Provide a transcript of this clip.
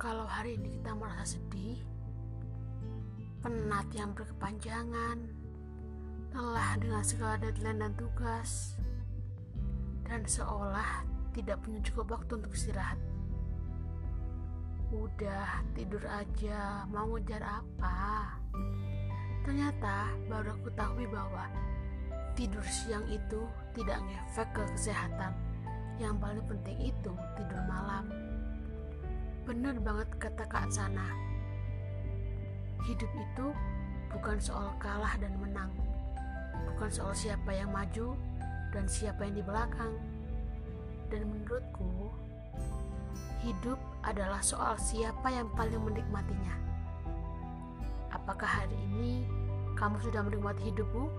hari ini kita merasa sedih, penat yang berkepanjangan, lelah dengan segala deadline dan tugas, dan seolah tidak punya cukup waktu untuk istirahat. Udah tidur aja, mau ngejar apa? Ternyata baru aku tahu bahwa tidur siang itu tidak ngefek ke kesehatan. Yang paling penting itu tidur malam. Bener banget kata Kak Sana. Hidup itu bukan soal kalah dan menang. Bukan soal siapa yang maju dan siapa yang di belakang. Dan menurutku, hidup adalah soal siapa yang paling menikmatinya. Apakah hari ini kamu sudah menikmati hidupmu?